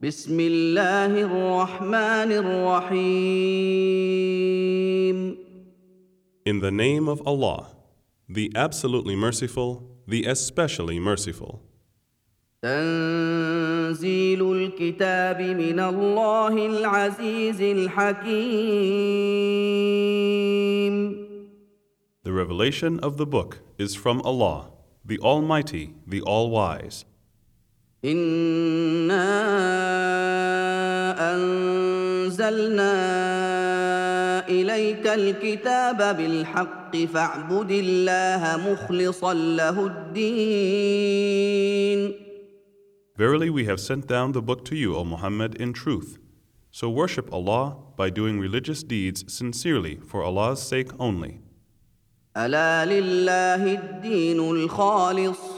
بسم الله الرحمن الرحيم In the name of Allah, the absolutely merciful, the especially merciful. تنزيل الكتاب من الله العزيز الحكيم The revelation of the book is from Allah, the Almighty, the All-Wise. انا انزلنا اليك الكتاب بالحق فاعبد الله مخلصا له الدين Verily we have sent down the book to you, O Muhammad, in truth. So worship Allah by doing religious deeds sincerely for Allah's sake only. الا لله الدين الخالص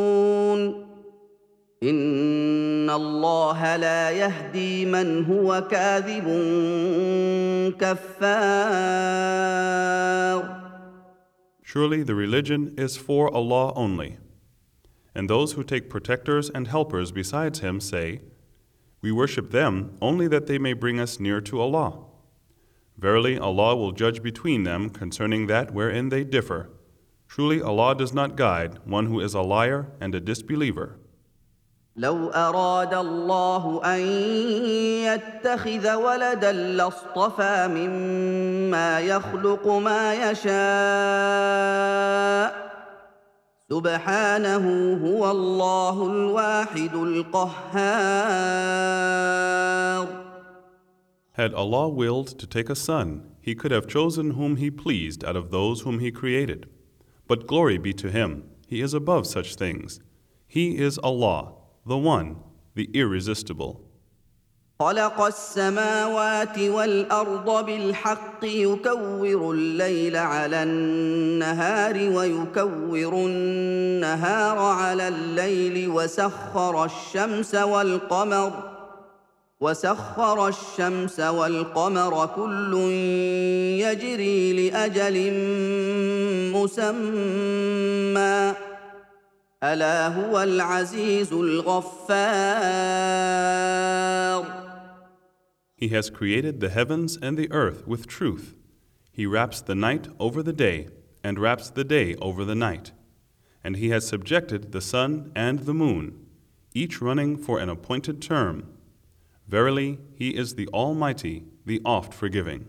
ان الله لا يهدي من هو كاذب كفار Surely the religion is for Allah only. And those who take protectors and helpers besides Him say, We worship them only that they may bring us near to Allah. Verily, Allah will judge between them concerning that wherein they differ. Truly, Allah does not guide one who is a liar and a disbeliever. لو اراد الله ان يتخذ ولدا لاصطفى مما يخلق ما يشاء سبحانه هو الله الواحد القهار Had Allah willed to take a son, He could have chosen whom He pleased out of those whom He created. But glory be to Him, He is above such things. He is Allah, the One, the Irresistible. خلق السماوات والأرض بالحق يكور الليل على النهار ويكور النهار على الليل وسخر الشمس والقمر وسخر الشمس والقمر كل يجري لأجل مسمى الا هو العزيز الغفار He has created the heavens and the earth with truth. He wraps the night over the day and wraps the day over the night. And He has subjected the sun and the moon, each running for an appointed term. Verily, He is the Almighty, the oft forgiving.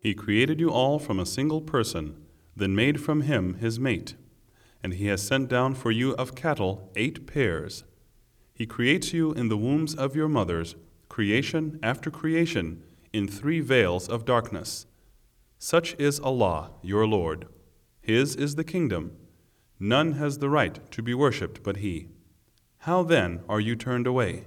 He created you all from a single person, then made from him his mate. And he has sent down for you of cattle eight pairs. He creates you in the wombs of your mothers, creation after creation, in three veils of darkness. Such is Allah, your Lord. His is the kingdom. None has the right to be worshipped but He. How then are you turned away?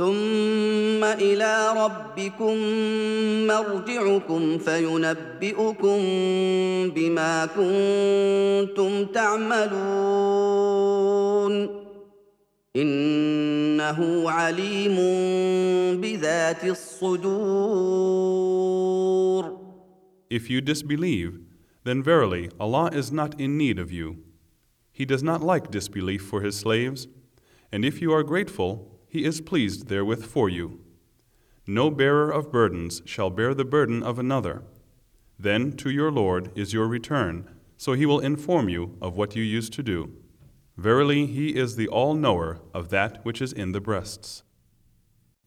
ثم إلى ربكم مرجعكم فينبئكم بما كنتم تعملون انه عليم بذات الصدور If you disbelieve, then verily Allah is not in need of you. He does not like disbelief for His slaves, and if you are grateful, He is pleased therewith for you. No bearer of burdens shall bear the burden of another. Then to your Lord is your return, so He will inform you of what you used to do. Verily, He is the all knower of that which is in the breasts.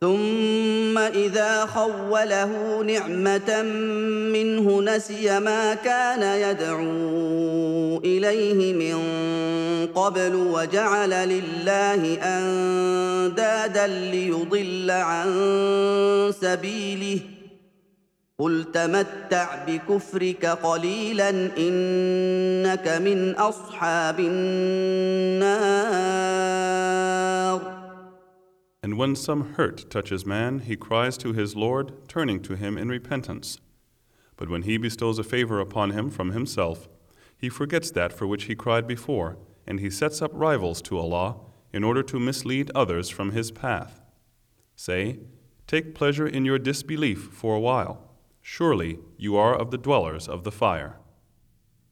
ثم إذا خوله نعمة منه نسي ما كان يدعو إليه من قبل وجعل لله أندادا ليضل عن سبيله. قل تمتع بكفرك قليلا إنك من أصحاب النار. And when some hurt touches man, he cries to his Lord, turning to him in repentance. But when he bestows a favor upon him from himself, he forgets that for which he cried before, and he sets up rivals to Allah in order to mislead others from his path. Say, Take pleasure in your disbelief for a while. Surely you are of the dwellers of the fire.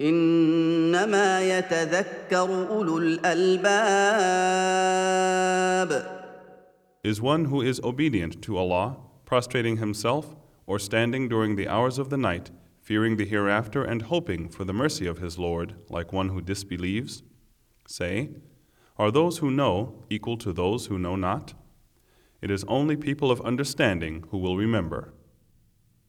انما يتذكر اولو الالباب Is one who is obedient to Allah, prostrating himself, or standing during the hours of the night, fearing the hereafter and hoping for the mercy of his Lord, like one who disbelieves? Say, Are those who know equal to those who know not? It is only people of understanding who will remember.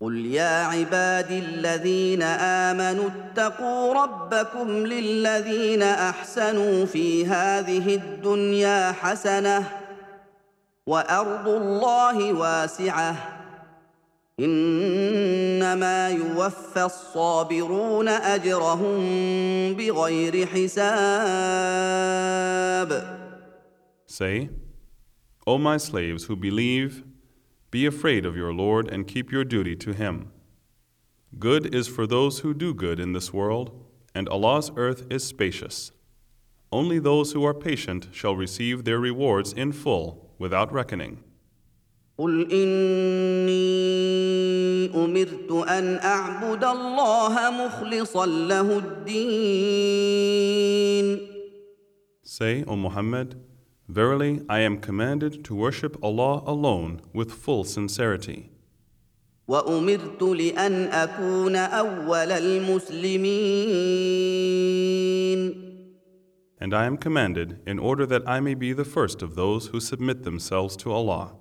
قل يا عبادي الذين امنوا اتقوا ربكم للذين احسنوا في هذه الدنيا حسنه وارض الله واسعه انما يوفى الصابرون اجرهم بغير حساب. Say, O my slaves who believe, be afraid of your Lord and keep your duty to Him. Good is for those who do good in this world, and Allah's earth is spacious. Only those who are patient shall receive their rewards in full without reckoning. قل اني امرت ان اعبد الله مخلصا له الدين Say, O Muhammad, Verily I am commanded to worship Allah alone with full sincerity. وامرت لان اكون اول المسلمين And I am commanded in order that I may be the first of those who submit themselves to Allah.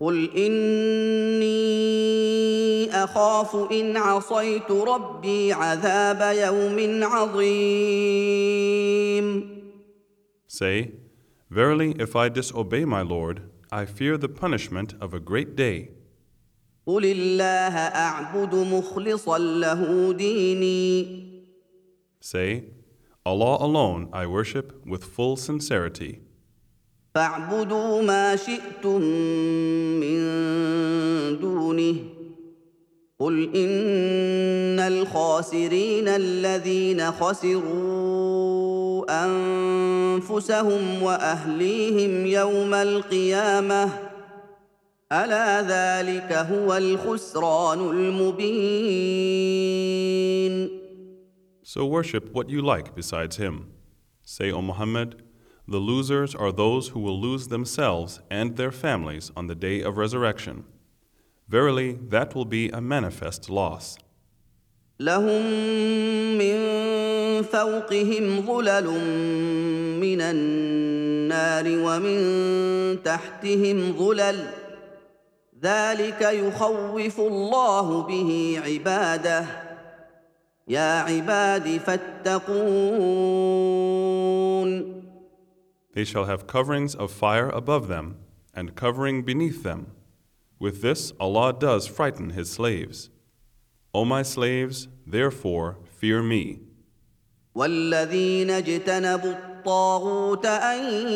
قل اني اخاف ان عصيت ربي عذاب يوم عظيم Say, Verily, if I disobey my Lord, I fear the punishment of a great day. قل الله اعبد مخلصا له ديني Say, Allah alone I worship with full sincerity. فاعبدوا ما شئتم من دونه قل ان الخاسرين الذين خسروا انفسهم واهليهم يوم القيامه الا ذلك هو الخسران المبين So worship what you like besides Him. Say, O Muhammad, The losers are those who will lose themselves and their families on the day of resurrection. Verily, that will be a manifest loss. لهم من فوقهم ظلل من النار ومن تحتهم ظلل ذلك يخوف الله به عباده يا عباد فاتقون They shall have coverings of fire above them and covering beneath them. With this, Allah does frighten His slaves. O my slaves, therefore fear me. والذين اجتنبوا الطاغوت ان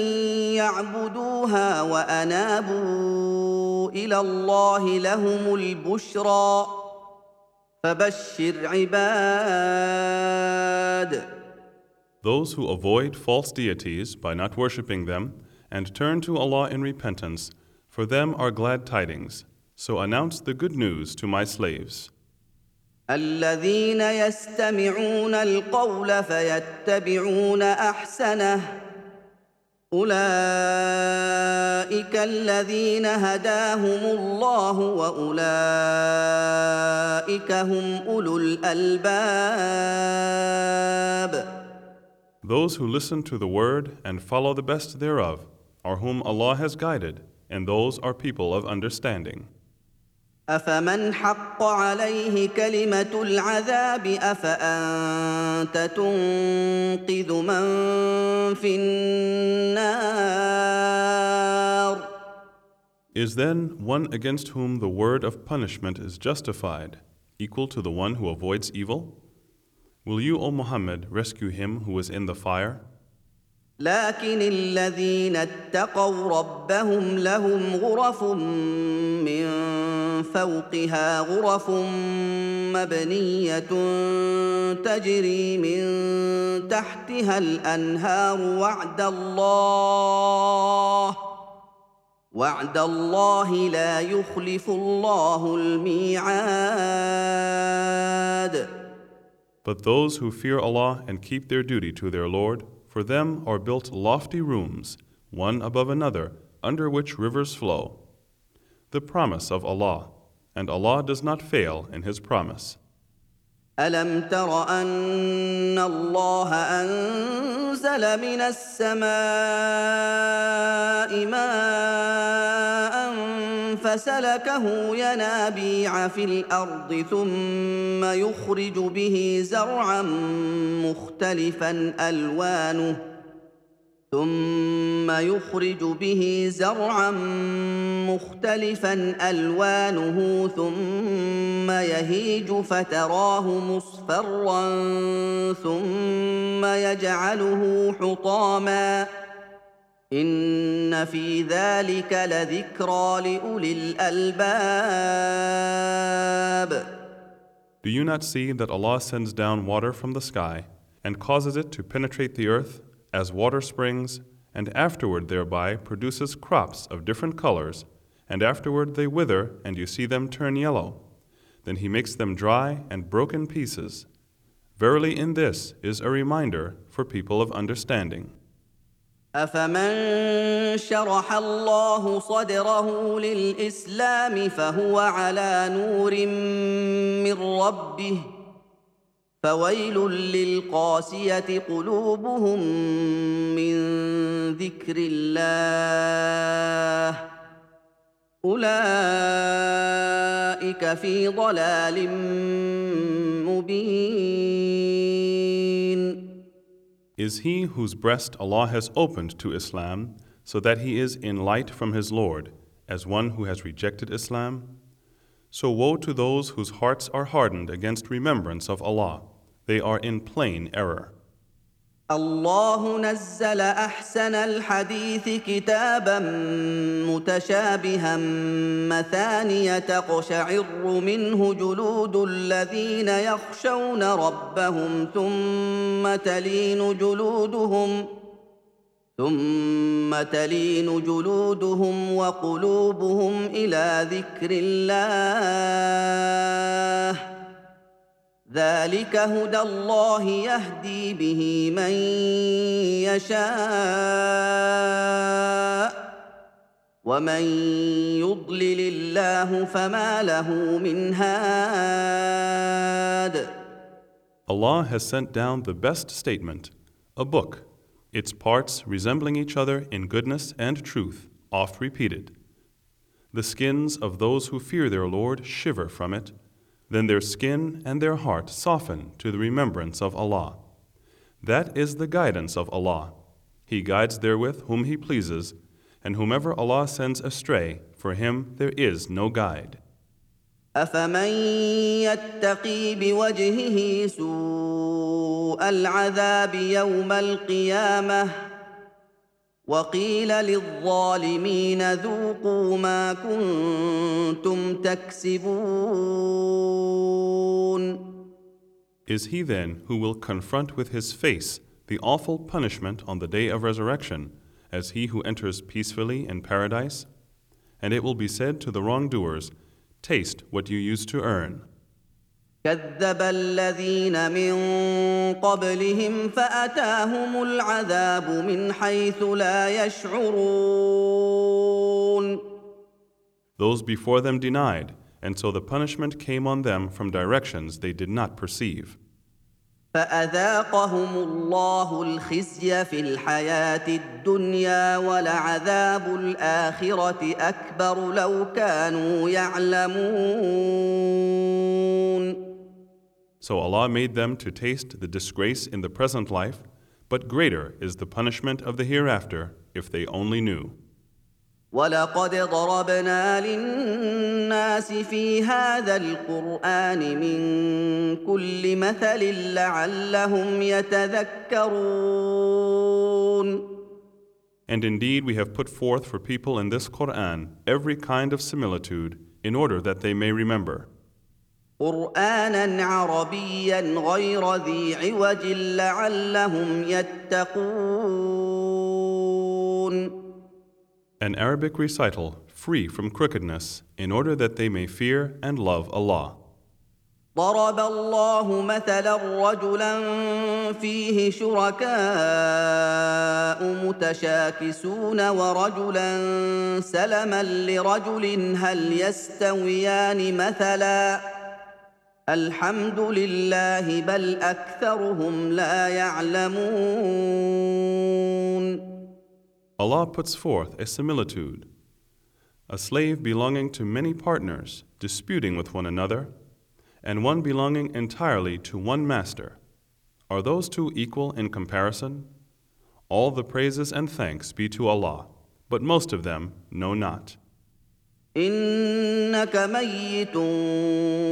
يعبدوها وانابوا الى الله لهم البشرى فبشر عباد Those who avoid false deities by not worshipping them and turn to Allah in repentance, for them are glad tidings. So announce the good news to my slaves. الذين يستمعون القول فيتبعون احسنه اولئك الذين هداهم الله واولئك هم اولو الالباب Those who listen to the word and follow the best thereof are whom Allah has guided, and those are people of understanding. افمن حق عليه كلمه العذاب افانت تنقذ من في النار Is then one against whom the word of punishment is justified equal to the one who avoids evil? Will you, O Muhammad, rescue him who is in the fire? لكن الذين اتقوا ربهم لهم غرف من فوقها غرف مبنية تجري من تحتها الأنهار وعد الله وعد الله لا يخلف الله الميعاد. But those who fear Allah and keep their duty to their Lord, for them are built lofty rooms, one above another, under which rivers flow. The promise of Allah, and Allah does not fail in His promise. ألم تر أن الله أنزل من السماء ماء فسلكه ينابيع في الأرض ثم يخرج به زرعا مختلفا ألوانه ثم يخرج به زرعا مختلفا ألوانه ثم يهيج فتراه مصفرا ثم يجعله حطاما. إن في ذلك لذكرى لأولي الألباب. Do you not see that Allah sends down water from the sky and causes it to penetrate the earth? as water springs, and afterward thereby produces crops of different colors, and afterward they wither, and you see them turn yellow? Then He makes them dry and broken pieces. Verily, in this is a reminder for people of understanding. افمن شرح الله صدره للاسلام فهو على نور من ربه فويل للقاسيه قلوبهم من ذكر الله اولئك في ضلال مبين Is he whose breast Allah has opened to Islam, so that he is in light from his Lord, as one who has rejected Islam? So woe to those whose hearts are hardened against remembrance of Allah. They are in plain error. الله نزل احسن الحديث كتابا متشابها مثانية تقشعر منه جلود الذين يخشون ربهم ثم تلين جلودهم ثم تلين جلودهم وقلوبهم إلى ذكر الله ذلك هدى الله يهدي به من يشاء ومن يضلل الله فما له من هاد Allah has sent down the best statement, a book, its parts resembling each other in goodness and truth, oft repeated. The skins of those who fear their Lord shiver from it, then their skin and their heart soften to the remembrance of Allah. That is the guidance of Allah. He guides therewith whom He pleases, and whomever Allah sends astray, for him there is no guide. افمن يتقي بوجهه سوء العذاب يوم القيامه وقيل للظالمين ذوقوا ما كنتم تكسبون Is he then who will confront with his face the awful punishment on the day of resurrection as he who enters peacefully in paradise? And it will be said to the wrongdoers, Taste what you used to earn. كذب الذين من قبلهم فأتاهم العذاب من حيث لا يشعرون Those before them denied, and so the punishment came on them from directions they did not perceive. فأذاقهم الله الخزي في الحياة الدنيا ولعذاب الآخرة أكبر لو كانوا يعلمون So Allah made them to taste the disgrace in the present life, but greater is the punishment of the hereafter if they only knew. ولقد ضربنا للناس في هذا القران من كل مثل لعلهم يتذكرون And indeed, we have put forth for people in this Quran every kind of similitude in order that they may remember. قرآنا عربيا غير ذي عوج لعلهم يتقون An Arabic recital free from crookedness in order that they may fear and love Allah. ضرب الله مثلا رجلا فيه شركاء متشاكسون ورجلا سلما لرجل هل يستويان مثلا الحمد لله بل اكثرهم لا يعلمون Allah puts forth a similitude. A slave belonging to many partners, disputing with one another, and one belonging entirely to one master. Are those two equal in comparison? All the praises and thanks be to Allah, but most of them know not. انك ميت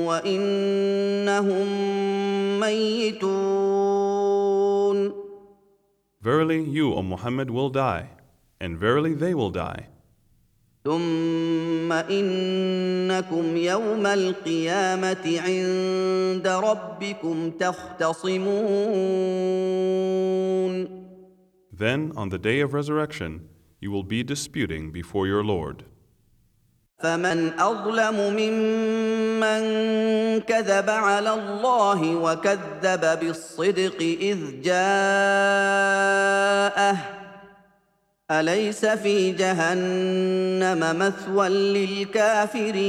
وانهم ميتون Verily, you, O Muhammad, will die, and verily they will die. ثم انكم يوم القيامه عند ربكم تختصمون Then, on the day of resurrection, you will be disputing before your Lord. فمن اظلم ممن كذب على الله وكذب بالصدق اذ جاءه اليس في جهنم مثوى للكافرين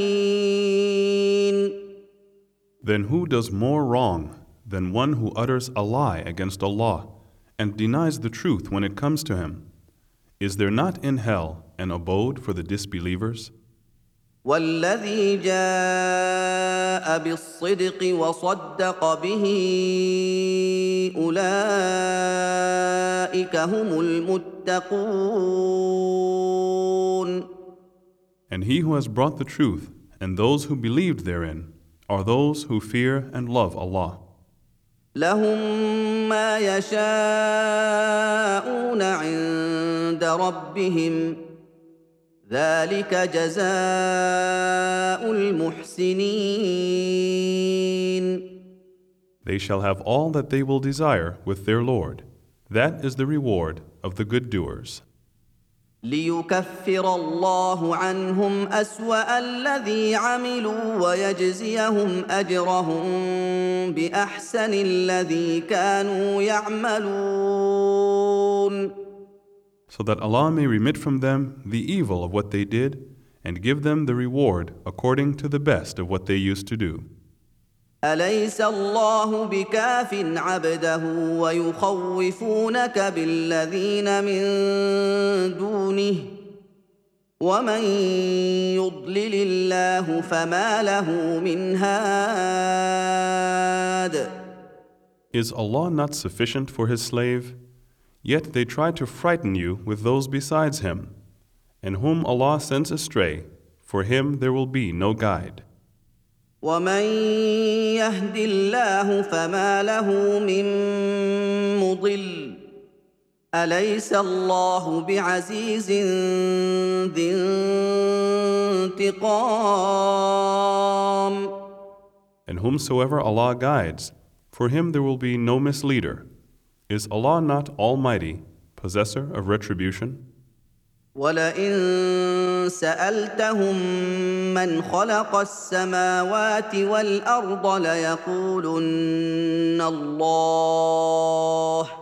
Then who does more wrong than one who utters a lie against Allah and denies the truth when it comes to him? Is there not in hell an abode for the disbelievers? والذي جاء بالصدق وصدق به اولئك هم المتقون And he who has brought the truth and those who believed therein are those who fear and love Allah. لهم ما يشاءون عند ربهم ذلك جزاء المحسنين They shall have all that they will desire with their Lord. That is the reward of the good doers. ليكفر الله عنهم اسوا الذي عملوا ويجزيهم اجرهم باحسن الذي كانوا يعملون so that Allah may remit from them the evil of what they did and give them the reward according to the best of what they used to do. أليس الله بكاف عبده ويخوفونك بالذين من دونه ومن يضلل الله فما له من هاد Is Allah not sufficient for His slave? Yet they try to frighten you with those besides Him. And whom Allah sends astray, for him there will be no guide. ومن يهد الله فما له من مضل اليس الله بعزيز ذي انتقام And whomsoever Allah guides, for him there will be no misleader. Is Allah not Almighty, possessor of retribution? ولئن سالتهم من خلق السماوات والارض ليقولن الله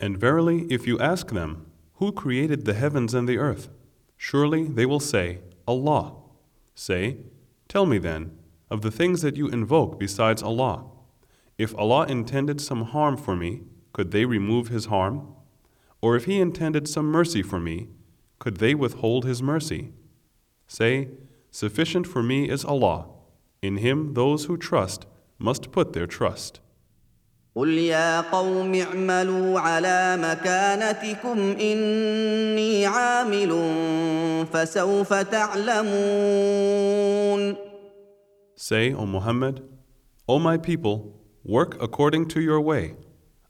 And verily, if you ask them, Who created the heavens and the earth? Surely they will say, Allah. Say, Tell me then, of the things that you invoke besides Allah. If Allah intended some harm for me, could they remove His harm? Or if He intended some mercy for me, could they withhold His mercy? Say, Sufficient for me is Allah. In Him those who trust must put their trust. قل يا قوم اعملوا على مكانتكم اني عامل فسوف تعلمون Say, O Muhammad, O my people, work according to your way.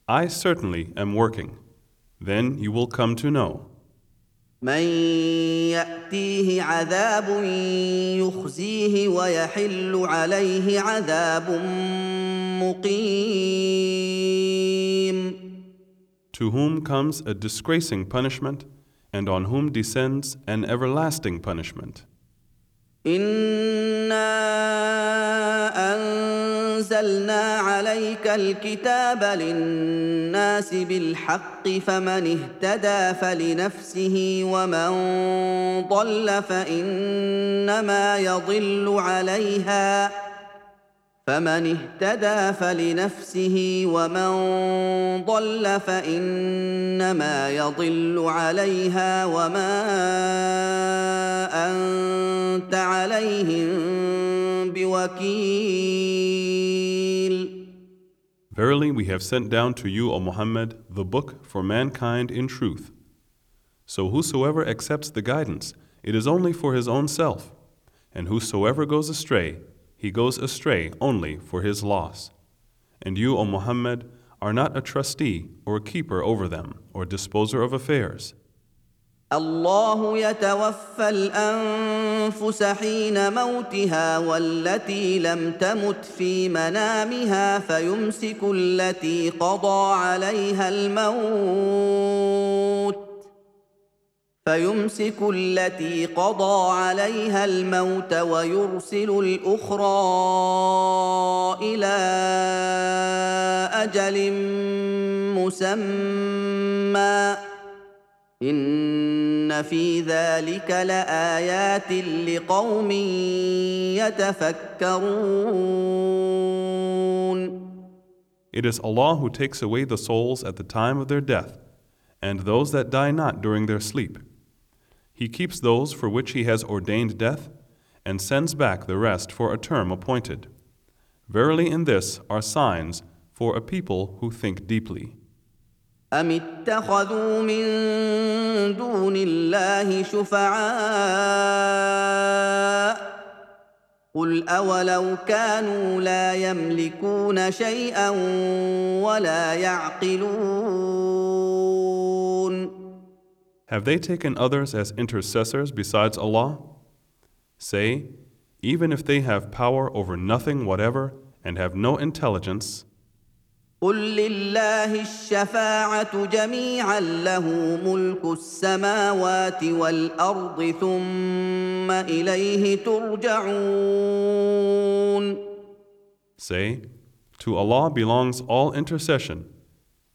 I certainly am working. Then you will come to know. من ياتيه عذاب يخزيه ويحل عليه عذاب مقيم To whom comes a disgracing punishment, and on whom descends an everlasting punishment. أنا أنزلنا عليك الكتاب للناس بالحق فمن اهتدى فلنفسه ومن ضل فإنما يضل عليها. فمن اهتدى فلنفسه ومن ضل فانما يضل عليها وما انت عليهم بوكيل Verily, we have sent down to you, O Muhammad, the book for mankind in truth. So whosoever accepts the guidance, it is only for his own self, and whosoever goes astray, he goes astray only for his loss. And you, O Muhammad, are not a trustee or keeper over them or disposer of affairs. الله يتوفى الانفس حين موتها والتي لم تمت في منامها فيمسك التي قضى عليها الموت فيمسك التي قضى عليها الموت ويرسل الاخرى إلى أجل مسمى ان في ذلك لايات لقوم يتفكرون It is Allah who takes away the souls at the time of their death, and those that die not during their sleep. He keeps those for which He has ordained death, and sends back the rest for a term appointed. Verily, in this are signs for a people who think deeply. أم اتخذوا من دون الله شفعاء قل أولو كانوا لا يملكون شيئا ولا يعقلون Have they taken others as intercessors besides Allah? Say, even if they have power over nothing whatever and have no intelligence, قل لله الشفاعه جميعا له ملك السماوات والارض ثم اليه ترجعون say, To Allah belongs all intercession.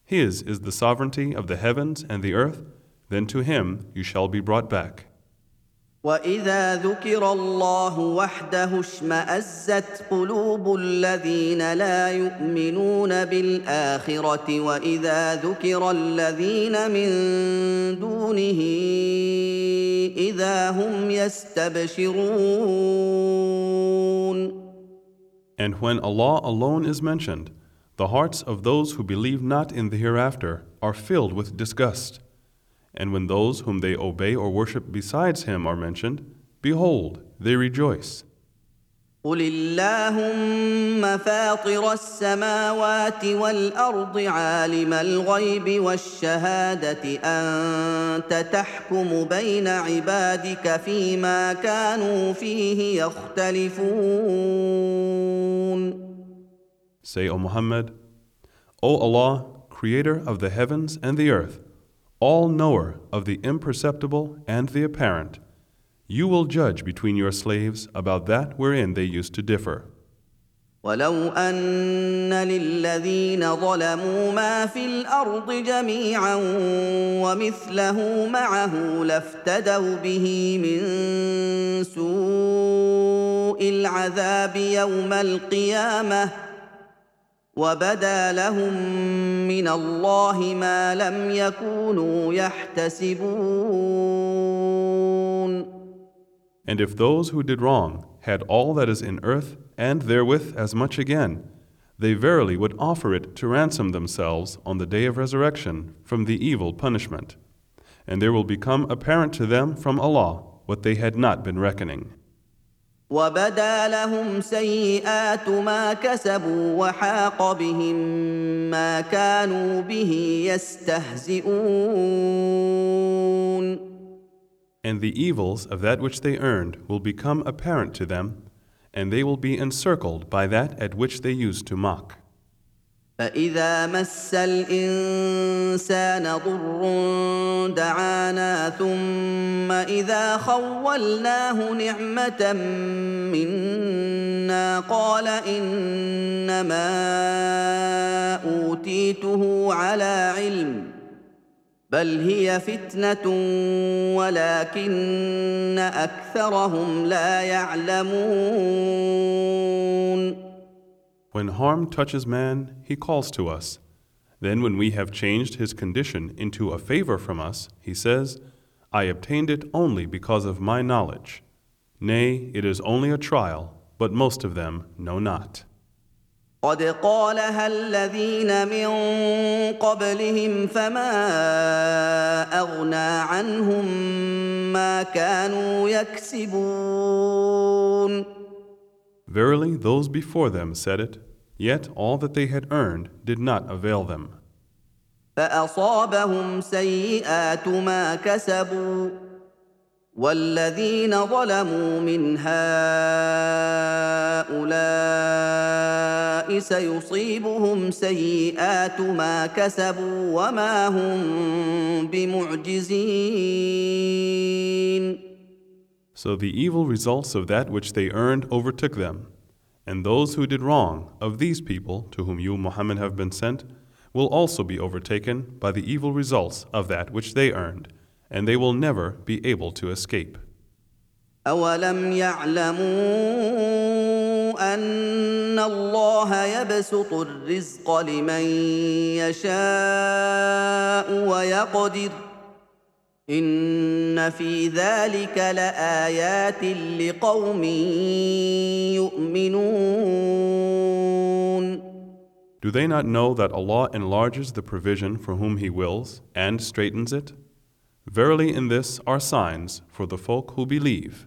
His is the sovereignty of the heavens and the earth, then to Him you shall be brought back. واذا ذكر الله وحده اشمازت قلوب الذين لا يؤمنون بالاخره واذا ذكر الذين من دونه اذا هم يستبشرون And when Allah alone is mentioned, the hearts of those who believe not in the hereafter are filled with disgust. And when those whom they obey or worship besides Him are mentioned, behold, they rejoice. قل اللهم فاطر السماوات والارض عالم الغيب والشهاده انت تحكم بين عبادك فيما كانوا فيه يختلفون Say, O Muhammad, O Allah, creator of the heavens and the earth, all knower of the imperceptible and the apparent, you will judge between your slaves about that wherein they used to differ. ولو ان للذين ظلموا ما في الارض جميعا ومثله معه لافتدوا به من سوء العذاب يوم القيامه وبدا لهم من الله ما لم يكونوا يحتسبون And if those who did wrong had all that is in earth and therewith as much again, they verily would offer it to ransom themselves on the day of resurrection from the evil punishment. And there will become apparent to them from Allah what they had not been reckoning. وبدا لهم سيئات ما كسبوا وحاق بهم ما كانوا به يستهزئون And the evils of that which they earned will become apparent to them, and they will be encircled by that at which they used to mock. فإذا مس الإنسان ضر دعانا ثم إذا خولناه نعمة منا قال إنما أوتيته على علم بل هي فتنة ولكن أكثرهم لا يعلمون When harm touches man, he calls to us. Then, when we have changed his condition into a favor from us, he says, I obtained it only because of my knowledge. Nay, it is only a trial, but most of them know not. قد قالها الذين من قبلهم فما اغنى عنهم ما كانوا يكسبون Verily, those before them said it, yet all that they had earned did not avail them. فاصابهم سيئات ما كسبوا والذين ظلموا من هؤلاء سيصيبهم سيئات ما كسبوا وما هم بمعجزين So the evil results of that which they earned overtook them. And those who did wrong of these people to whom you, Muhammad, have been sent will also be overtaken by the evil results of that which they earned, and they will never be able to escape. أولم يعلموا أن الله يبسط الرزق لمن يشاء ويقدر إن في ذلك لآيات لقوم يؤمنون Do they not know that Allah enlarges the provision for whom He wills and straightens it? Verily, in this are signs for the folk who believe.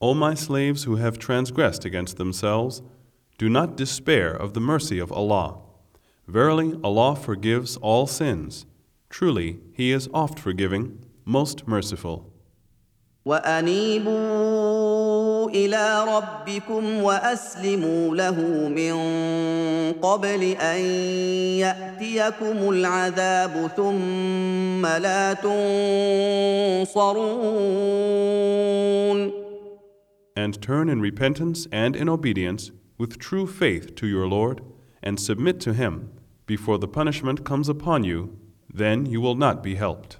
O my slaves who have transgressed against themselves, do not despair of the mercy of Allah. Verily, Allah forgives all sins. Truly, He is oft forgiving, most merciful. وانيبوا الى ربكم واسلموا له من قبل ان ياتيكم العذاب ثم لا تنصرون and turn in repentance and in obedience with true faith to your Lord, and submit to Him before the punishment comes upon you, then you will not be helped.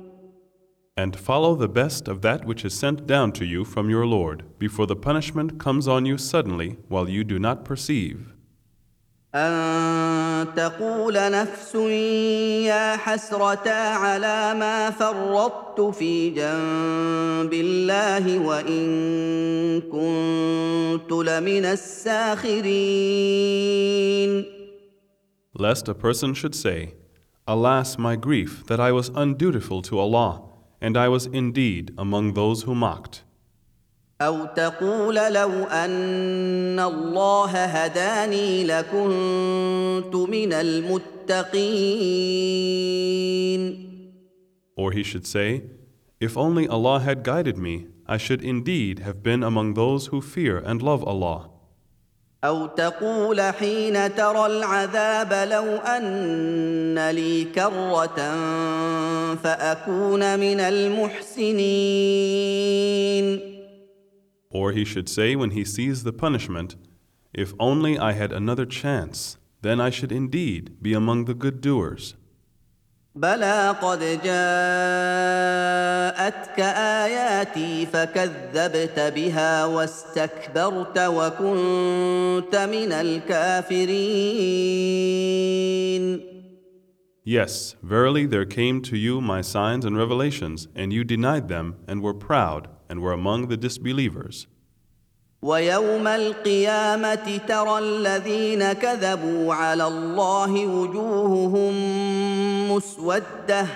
And follow the best of that which is sent down to you from your Lord, before the punishment comes on you suddenly while you do not perceive. أن تقول نفس يا حسرتا على ما فرطت في جنب الله وإن كنت لمن الساخرين Lest a person should say, Alas, my grief, that I was undutiful to Allah, and I was indeed among those who mocked. أو تقول لو أن الله هداني لكنت من المتقين Or he should say, If only Allah had guided me, I should indeed have been among those who fear and love Allah. أو تقول حين ترى العذاب لو أن لي كرة فأكون من المحسنين Or he should say when he sees the punishment, If only I had another chance, then I should indeed be among the good doers. بلى قد جاءتك آياتي فكذبت بها واستكبرت وكنت من الكافرين Yes, verily there came to you my signs and revelations, and you denied them and were proud and were among the disbelievers. ويوم القيامة ترى الذين كذبوا على الله وجوههم مسودة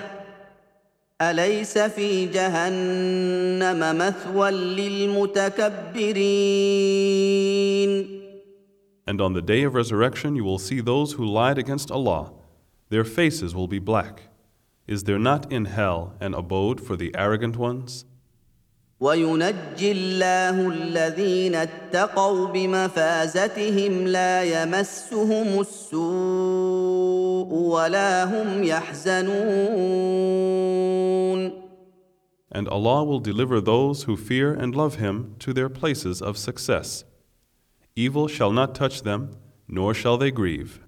أليس في جهنم مثوى للمتكبرين And on the day of resurrection you will see those who lied against Allah. Their faces will be black. Is there not in hell an abode for the arrogant ones? وينجي الله الذين اتقوا بمفازتهم لا يمسهم السوء ولا هم يحزنون And Allah will deliver those who fear and love Him to their places of success. Evil shall not touch them, nor shall they grieve.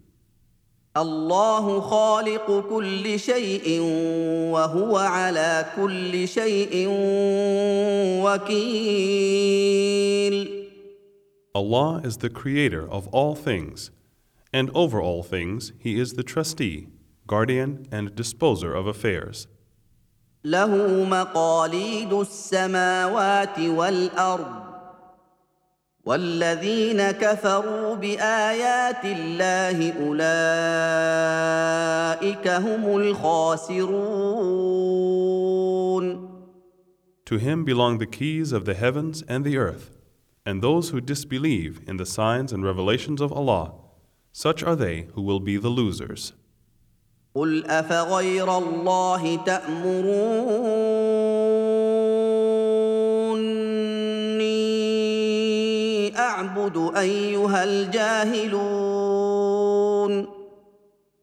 الله خالق كل شيء وهو على كل شيء وكيل Allah is the creator of all things, and over all things He is the trustee, guardian, and disposer of affairs. له مقاليد السماوات والارض والذين كفروا بايات الله اولئك هم الخاسرون To Him belong the keys of the heavens and the earth, and those who disbelieve in the signs and revelations of Allah, such are they who will be the losers. قل افغير الله تامروني اعبد أيها الجاهلون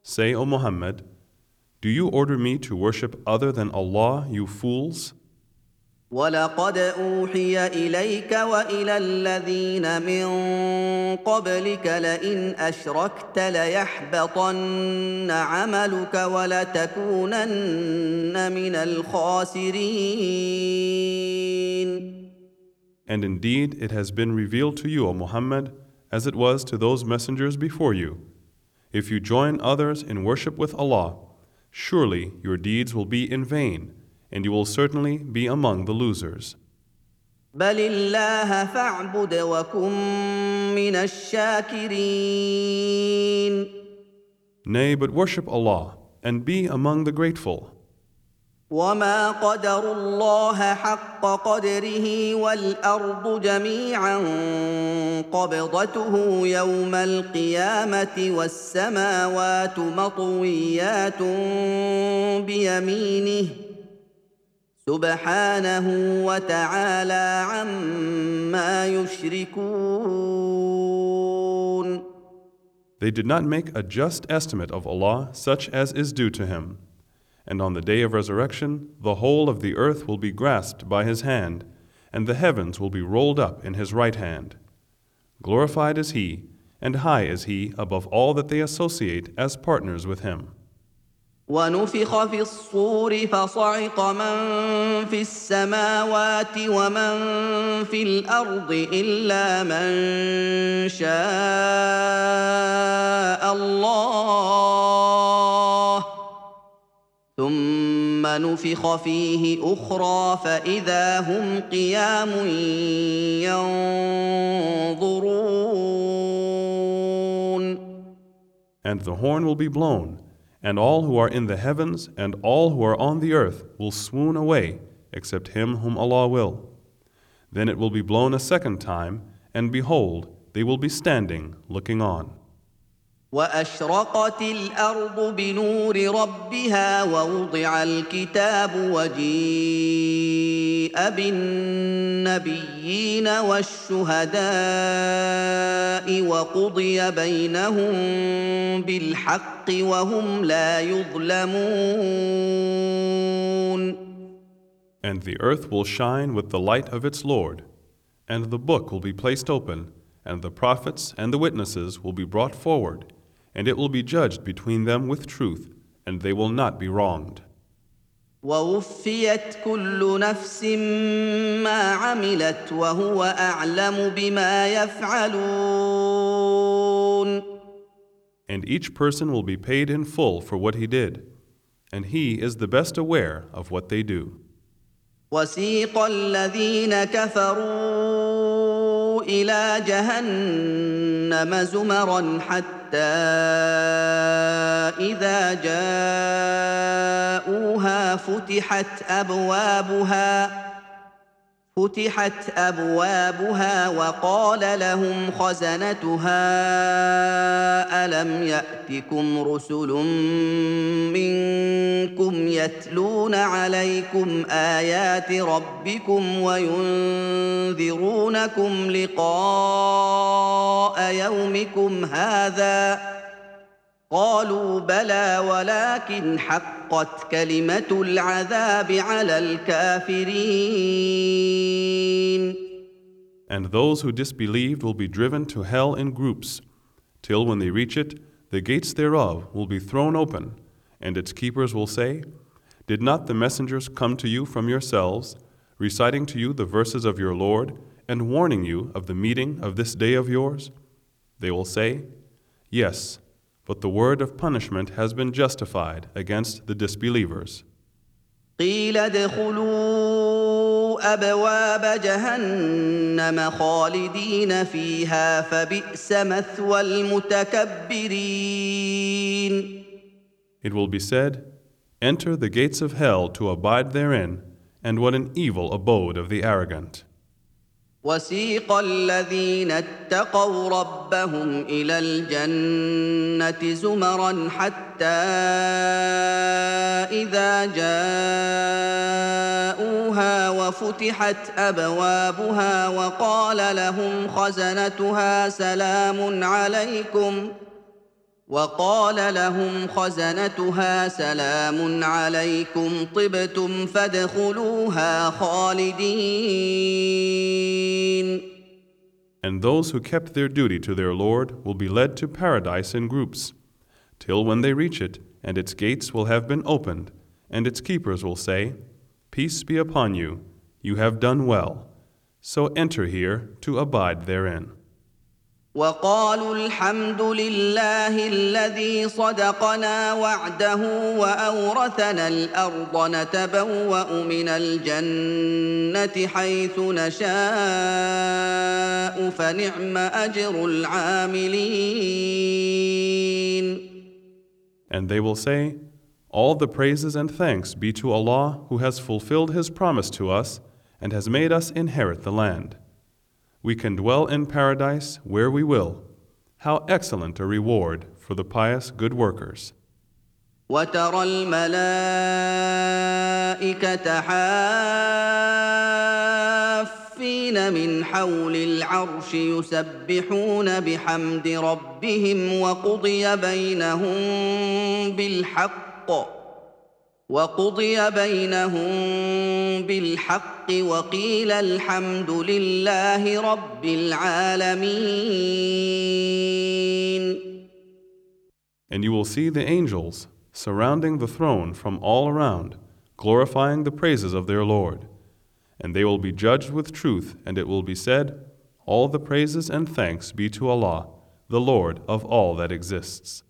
Say, O Muhammad, Do you order me to worship other than Allah, you fools? ولقد اوحي اليك والى الذين من قبلك لئن اشركت ليحبطن عملك ولتكونن من الخاسرين And indeed, it has been revealed to you, O Muhammad, as it was to those messengers before you. If you join others in worship with Allah, surely your deeds will be in vain, and you will certainly be among the losers. Nay, but worship Allah and be among the grateful. وما قدروا الله حق قدره والارض جميعا قبضته يوم القيامه والسماوات مطويات بيمينه سبحانه وتعالى عما يشركون They did not make a just estimate of Allah such as is due to Him. And on the day of resurrection, the whole of the earth will be grasped by His hand, and the heavens will be rolled up in His right hand. Glorified is He, and high is He above all that they associate as partners with Him. ونفخ في الصور فصعق من في السماوات ومن في الارض الا من شاء الله ثم نفخ فيه اخرى فاذا هم قيام ينظرون And the horn will be blown, and all who are in the heavens and all who are on the earth will swoon away, except him whom Allah will. Then it will be blown a second time, and behold, they will be standing, looking on. واشرقت الأرض بنور ربها ووضع الكتاب وجيء بالنبيين والشهداء وقضي بينهم بالحق وهم لا يظلمون And the earth will shine with the light of its Lord, and the book will be placed open, and the prophets and the witnesses will be brought forward, and it will be judged between them with truth, and they will not be wronged. ووفيت كل نفس ما عملت وهو اعلم بما يفعلون And each person will be paid in full for what he did, and he is the best aware of what they do. وسيق الذين كفروا الى جهنم زمرا حتى حتى إذا جاءوها فتحت أبوابها فتحت أبوابها وقال لهم خزنتها ألم يأتكم رسل منكم يتلون عليكم آيات ربكم وينذرونكم لقاء يومكم هذا قالوا بلى ولكن حقت كلمه العذاب على الكافرين And those who disbelieved will be driven to hell in groups, till when they reach it, the gates thereof will be thrown open, and its keepers will say, Did not the messengers come to you from yourselves, reciting to you the verses of your Lord, and warning you of the meeting of this day of yours? They will say, Yes, but the word of punishment has been justified against the disbelievers. قيل ادخلوا ابواب جهنم خالدين فيها فبئس مثوى المتكبرين It will be said, Enter the gates of hell to abide therein, and what an evil abode of the arrogant. وسيق الذين اتقوا ربهم إلى الجنة زمرا حتى إذا جاءوها وفتحت أبوابها وقال لهم خزنتها سلام عليكم وقال لهم خزنتها سلام عليكم طبتم فادخلوها خالدين And those who kept their duty to their Lord will be led to paradise in groups, till when they reach it, and its gates will have been opened, and its keepers will say, Peace be upon you, you have done well. So enter here to abide therein. وقالوا الحمد لله الذي صدقنا وعده واورثنا الأرض نتبوا من الجنه حيث نشاء فنعم اجر العاملين And they will say, All the praises and thanks be to Allah who has fulfilled His promise to us and has made us inherit the land. We can dwell in paradise where we will. How excellent a reward for the pious good workers. وترى الملائكة حافين من حول العرش يسبحون بحمد ربهم وقضي بينهم بالحق وقضي بينهم بالحق وقيل الحمد لله رب العالمين And you will see the angels surrounding the throne from all around, glorifying the praises of their Lord. And they will be judged with truth, and it will be said, All the praises and thanks be to Allah, the Lord of all that exists.